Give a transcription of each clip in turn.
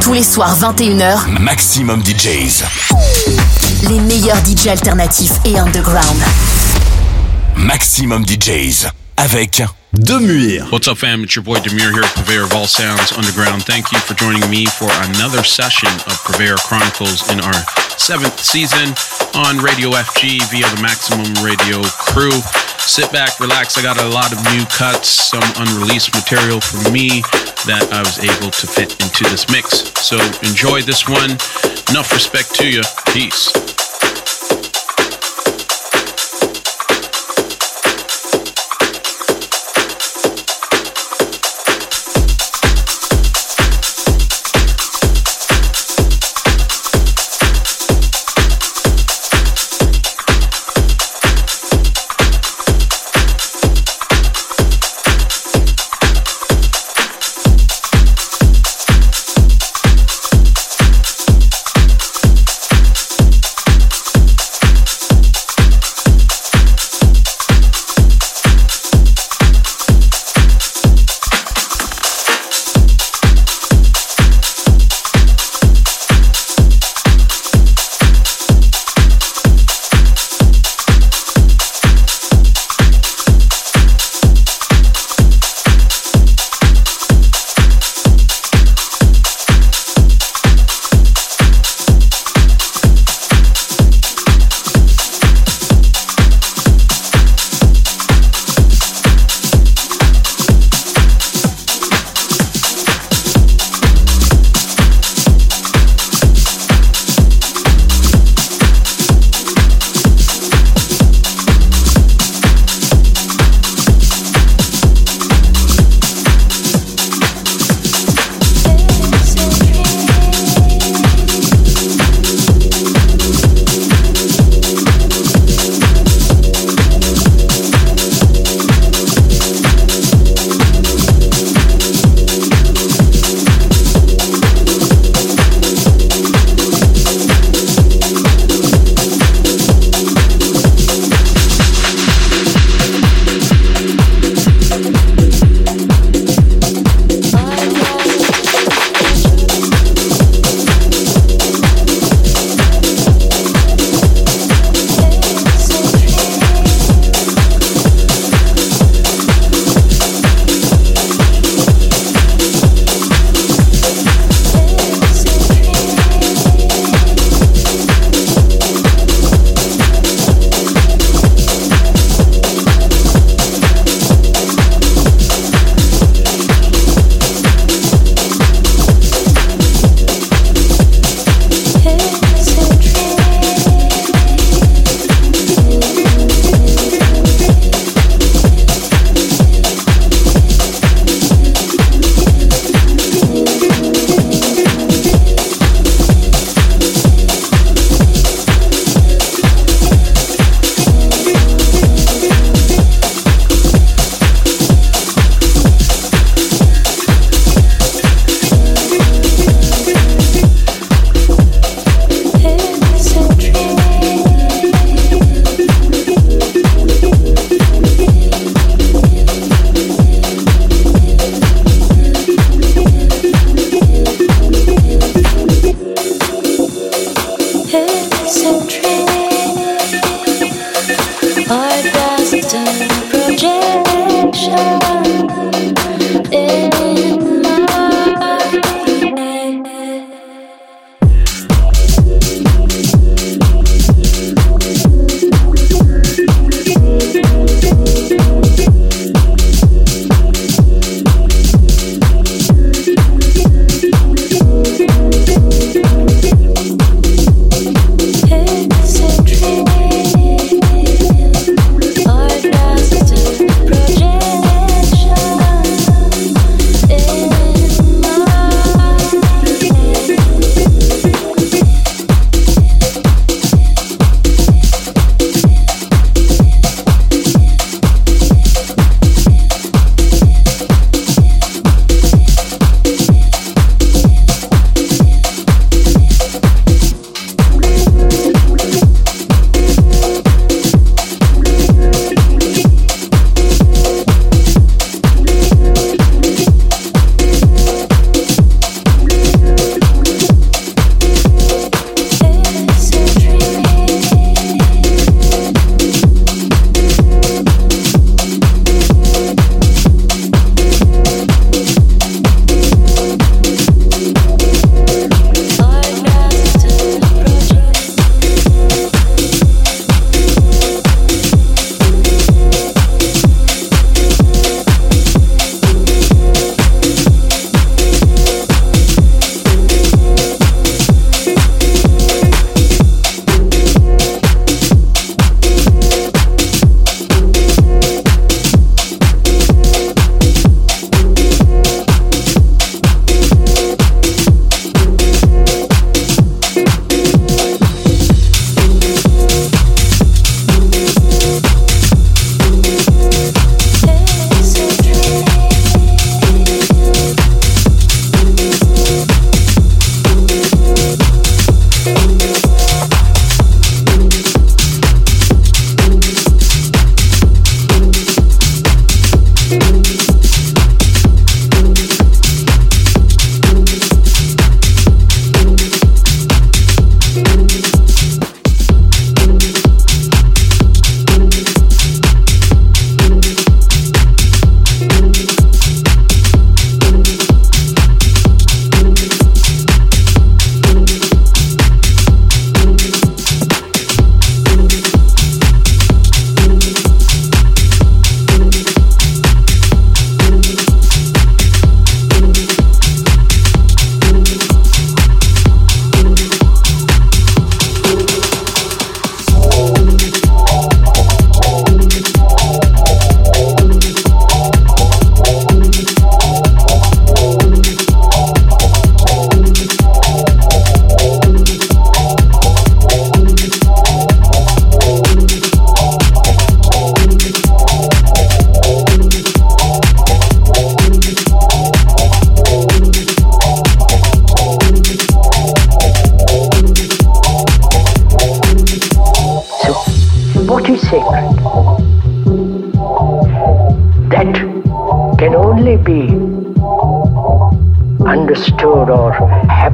Tous les soirs 21h, Maximum DJs. Les meilleurs DJs alternatifs et underground. Maximum DJs avec Demure. What's up, fam? It's your boy Demure here, purveyor of all sounds underground. Thank you for joining me for another session of Purveyor Chronicles in our seventh season on Radio FG via the Maximum Radio crew. Sit back, relax. I got a lot of new cuts, some unreleased material from me that I was able to fit into this mix. So enjoy this one. Enough respect to you. Peace.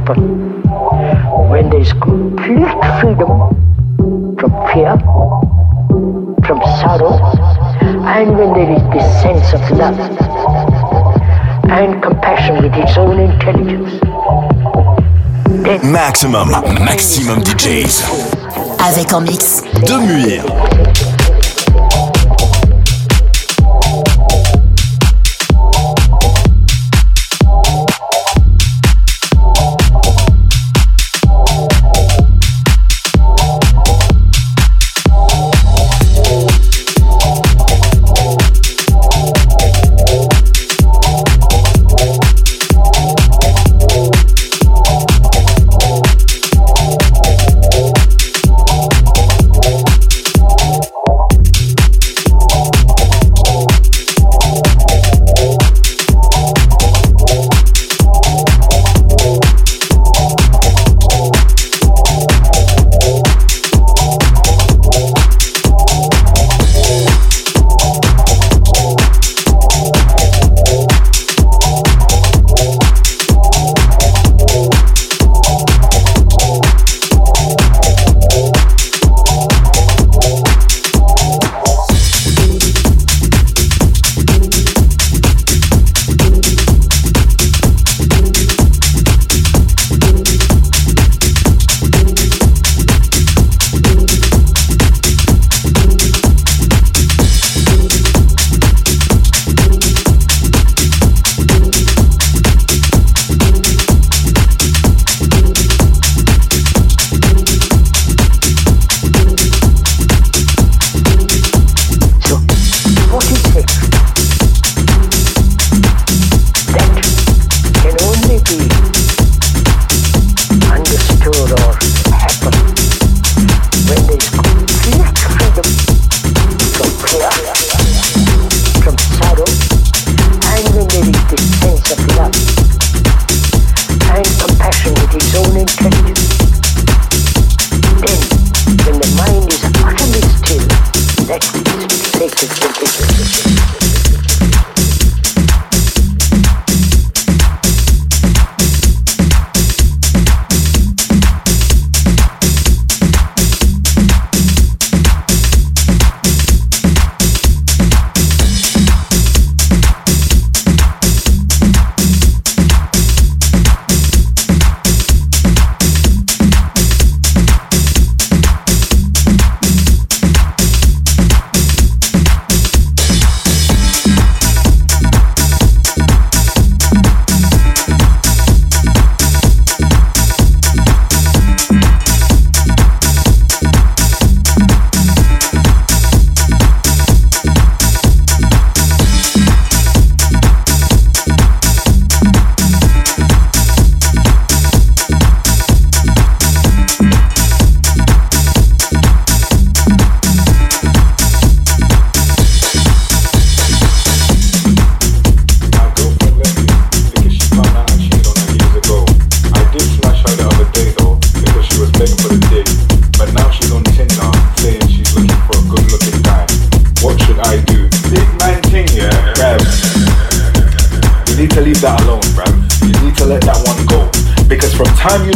Happen when there is complete freedom from fear, from sorrow, and when there is this sense of love and compassion with its own intelligence. Then Maxximum, maxximum DJs. Avec en mix. Demuir.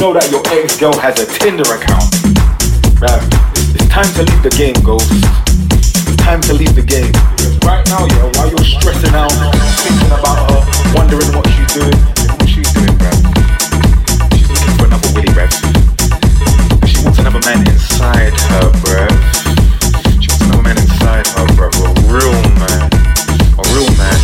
Know that your ex girl has a Tinder account, bruv, it's, time to leave the game, ghost. It's time to leave the game. Because right now, yeah, while you're stressing out, thinking about her, wondering what she's doing, what she's doing, bruv? She's looking for another Willy, bruv. She wants another man inside her, bruv. She wants another man inside her, bruv. A real man. A real man,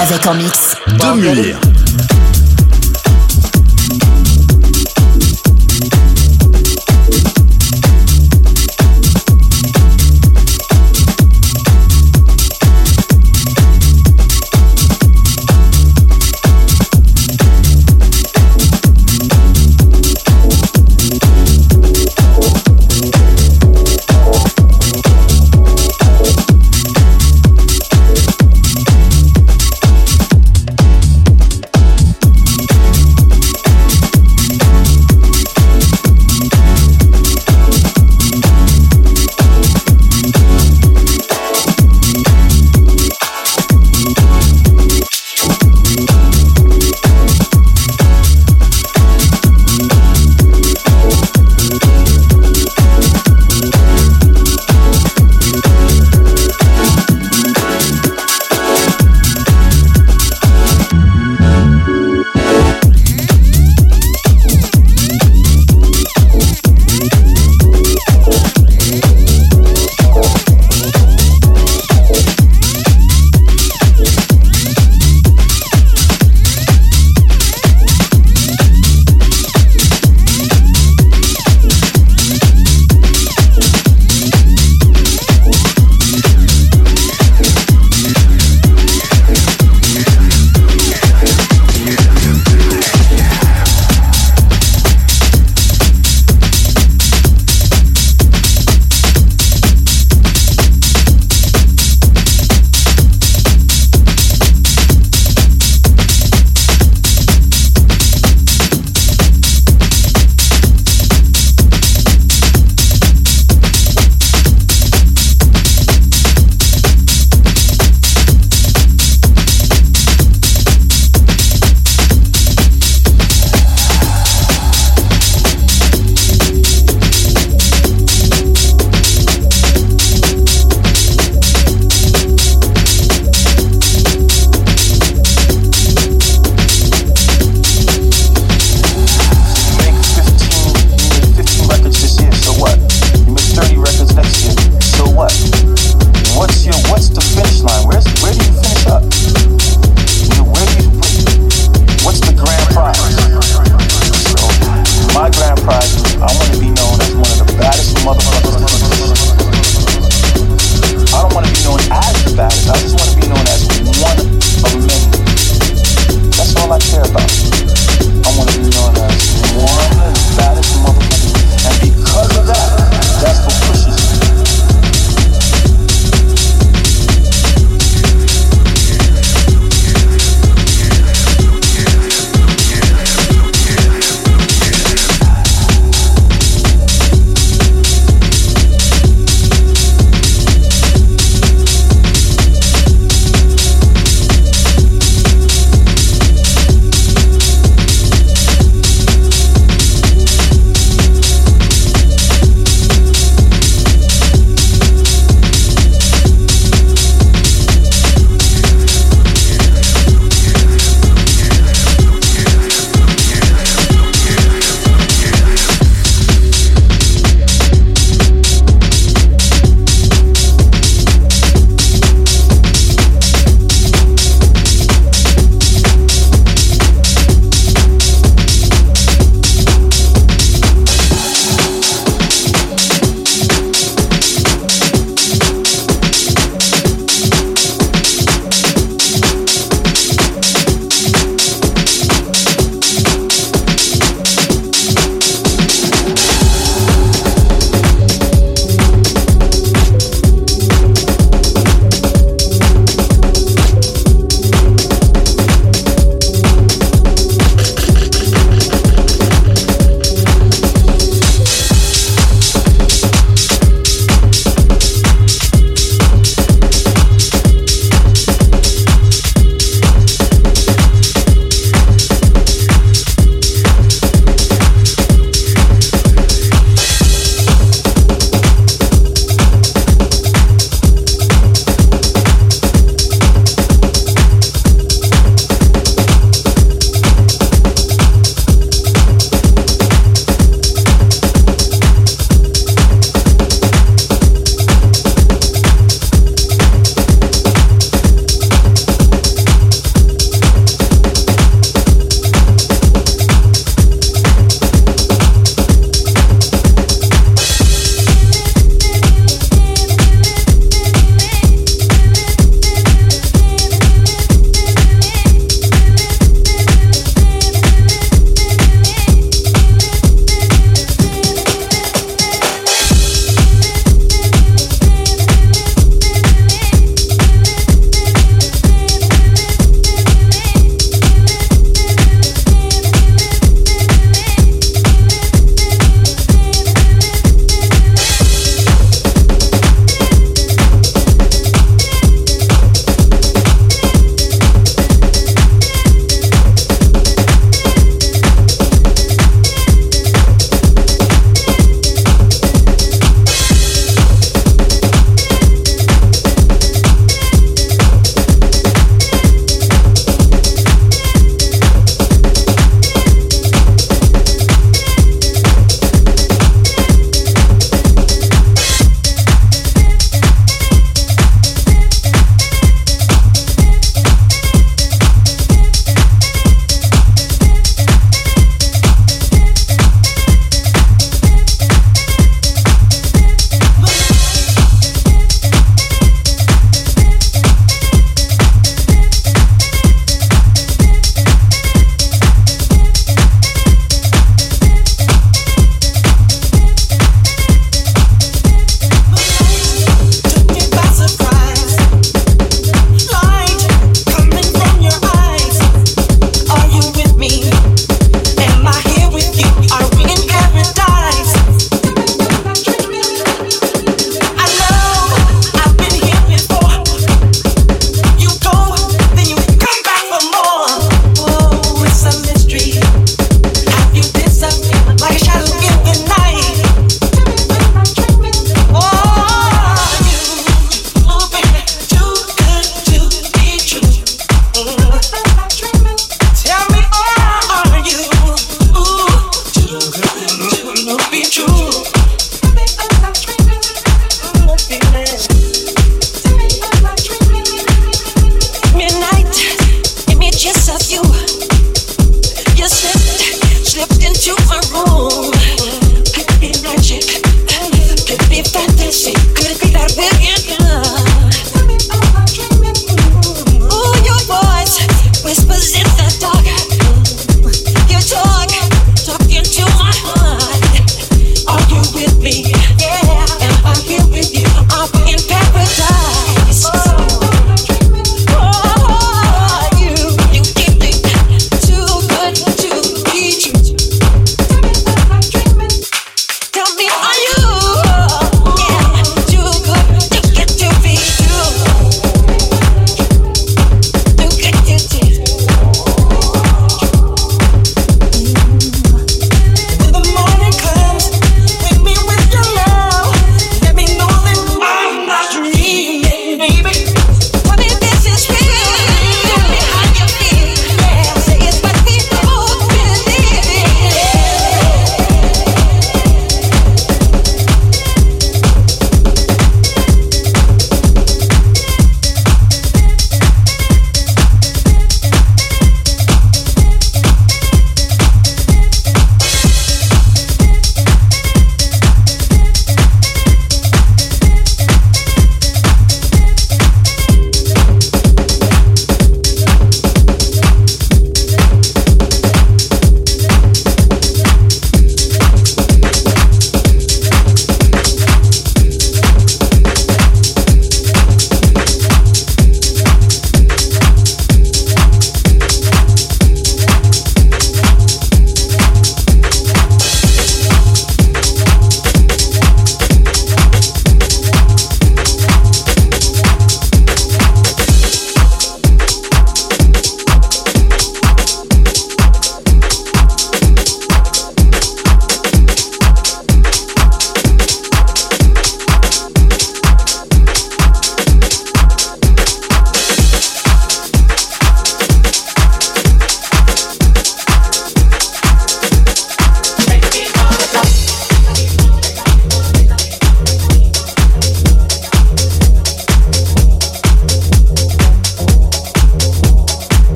Avec en mix De Muir.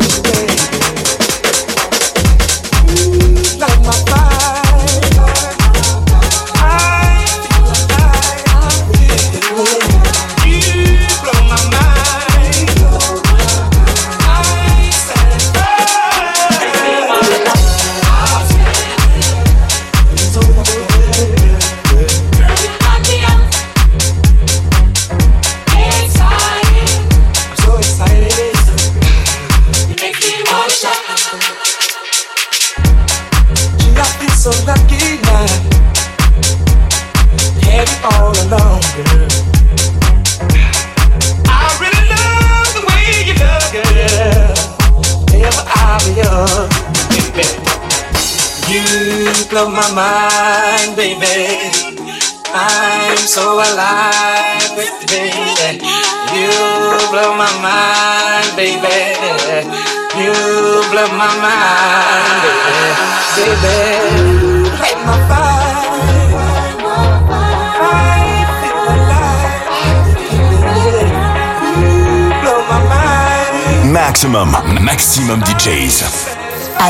Thank you.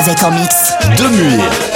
Avec en mix. De nuit.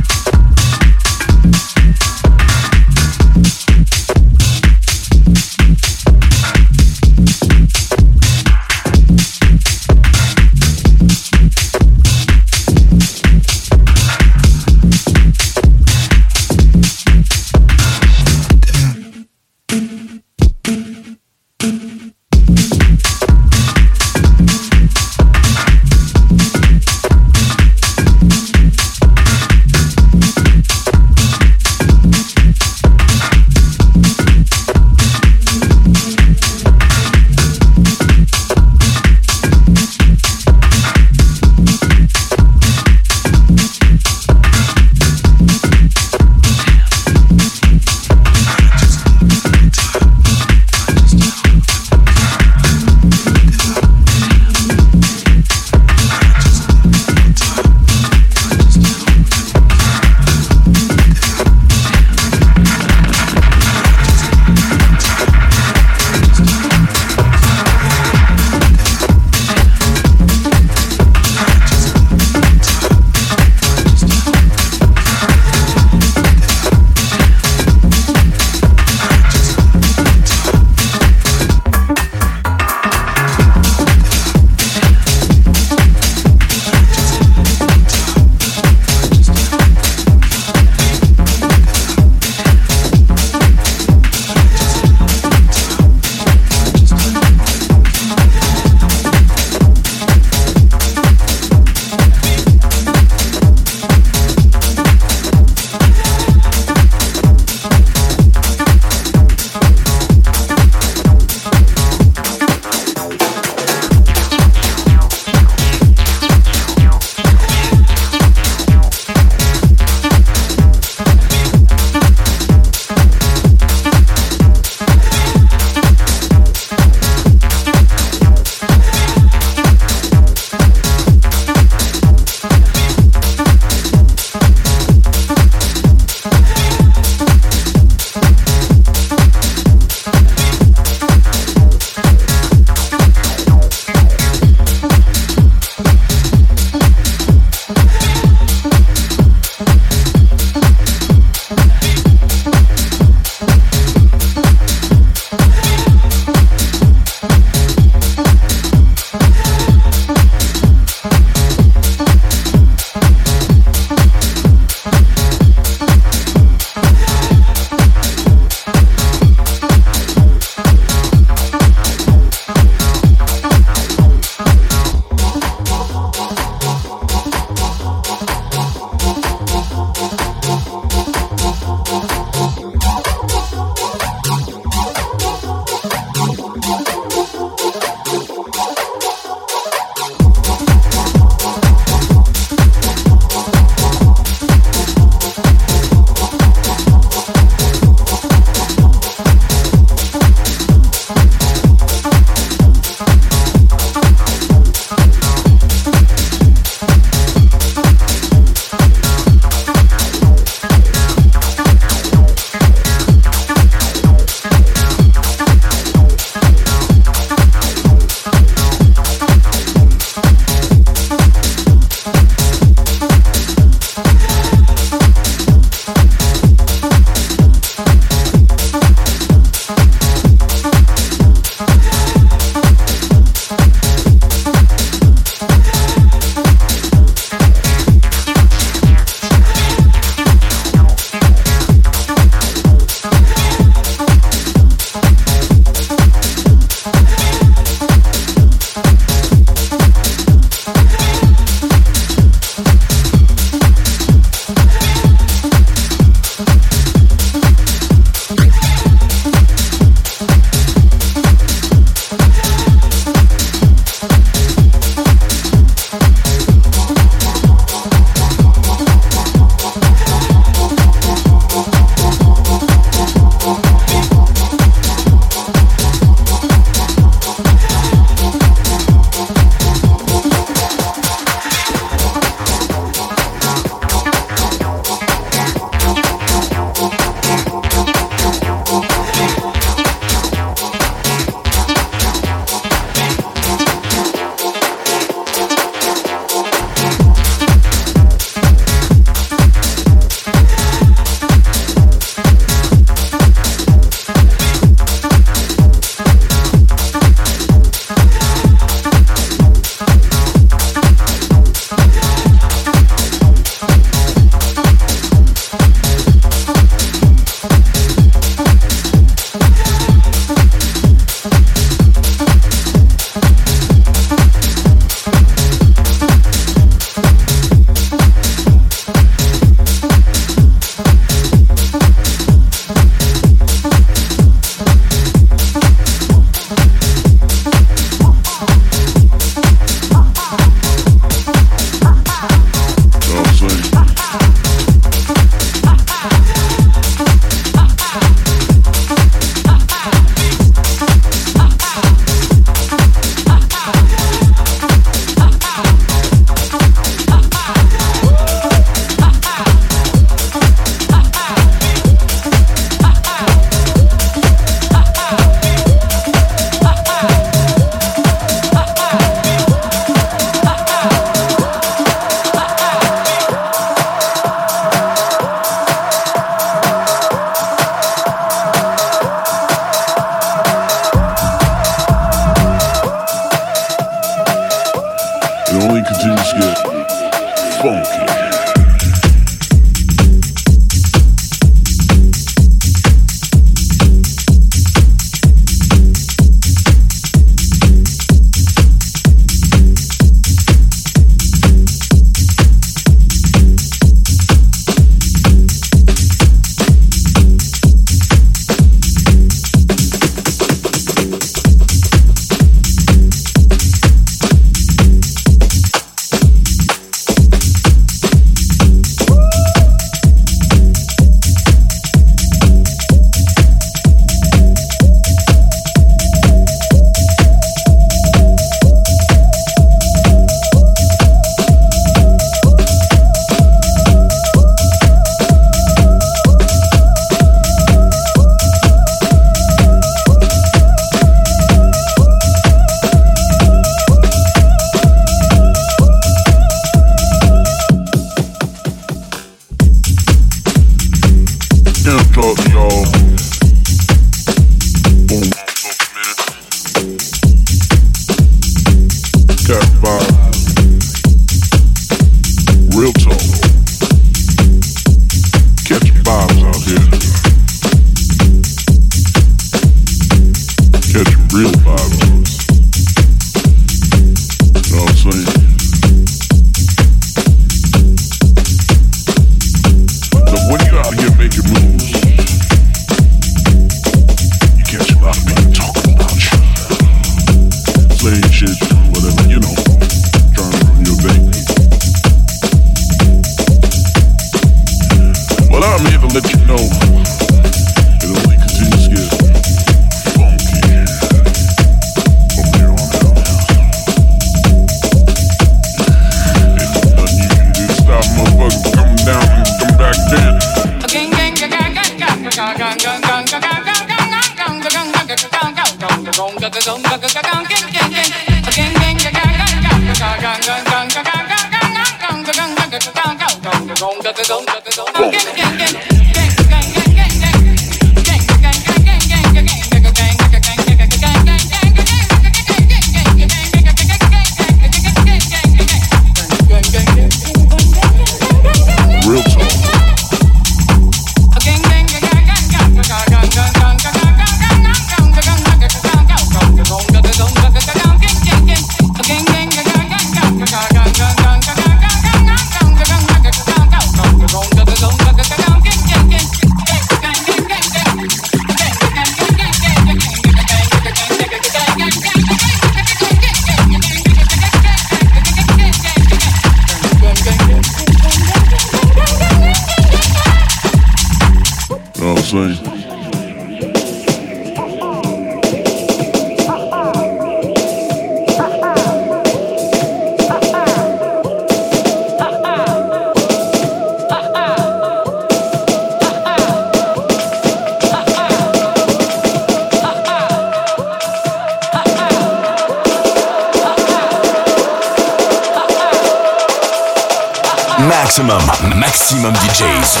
maximum, maximum DJs.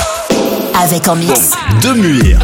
Avec en mix. De Muir.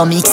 Atomic.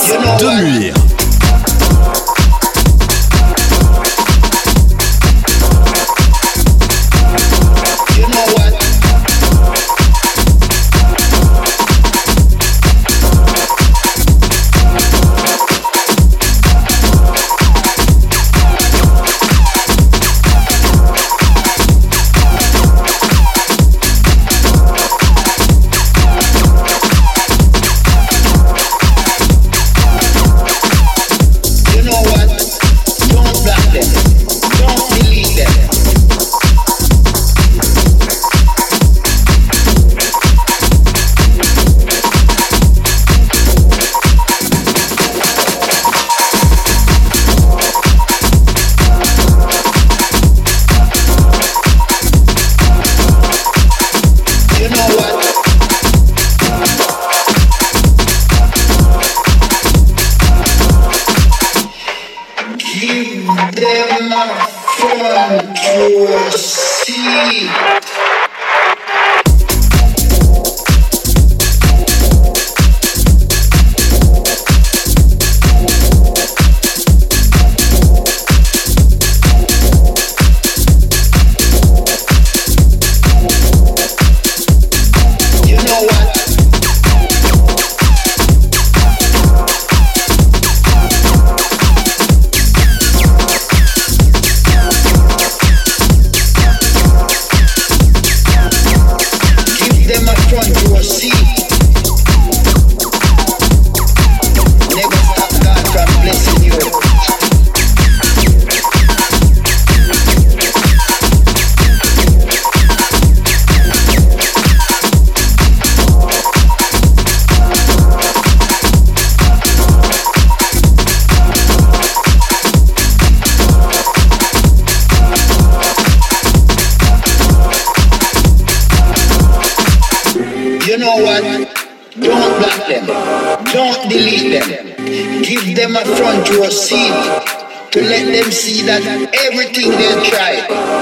Everything they try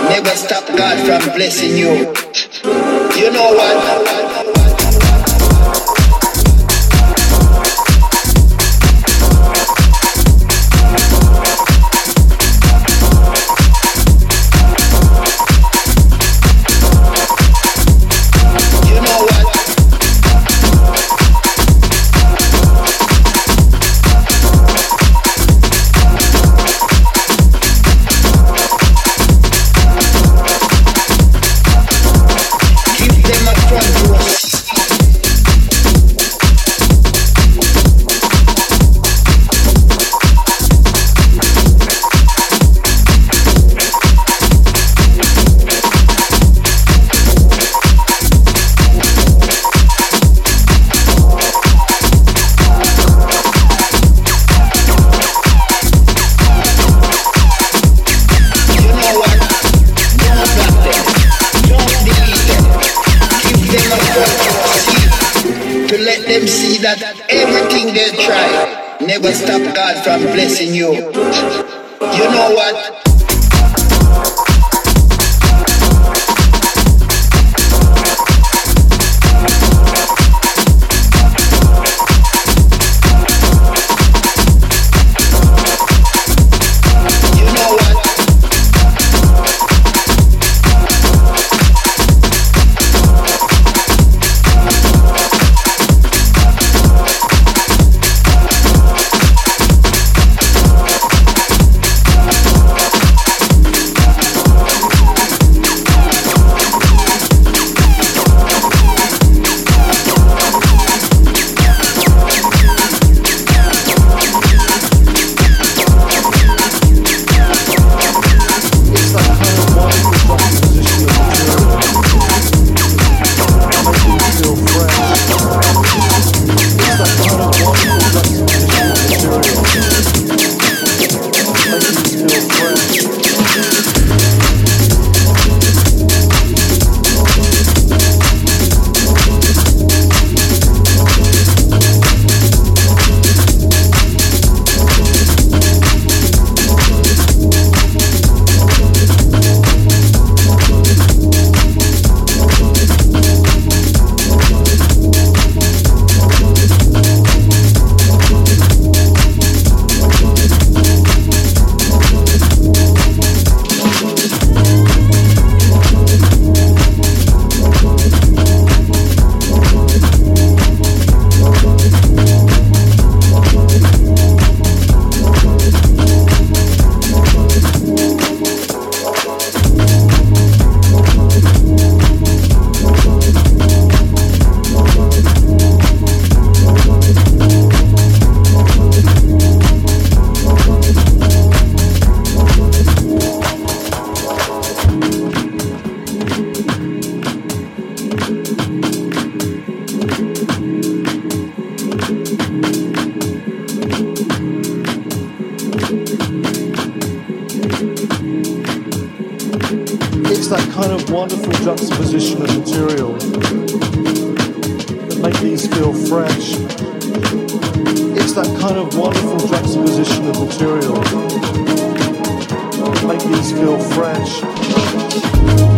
never stop God from blessing you. You know what? Make these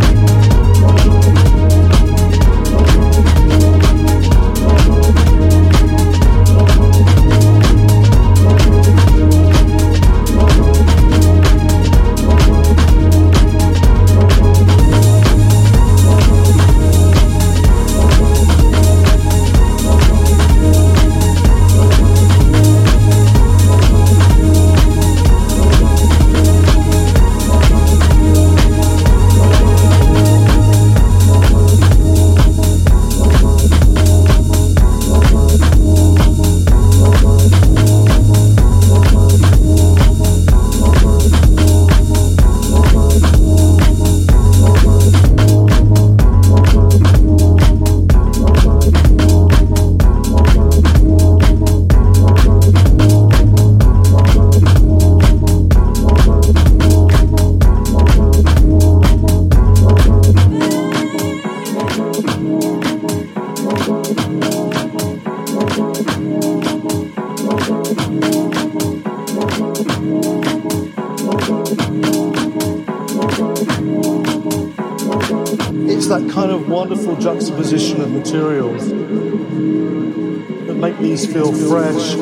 feel fresh.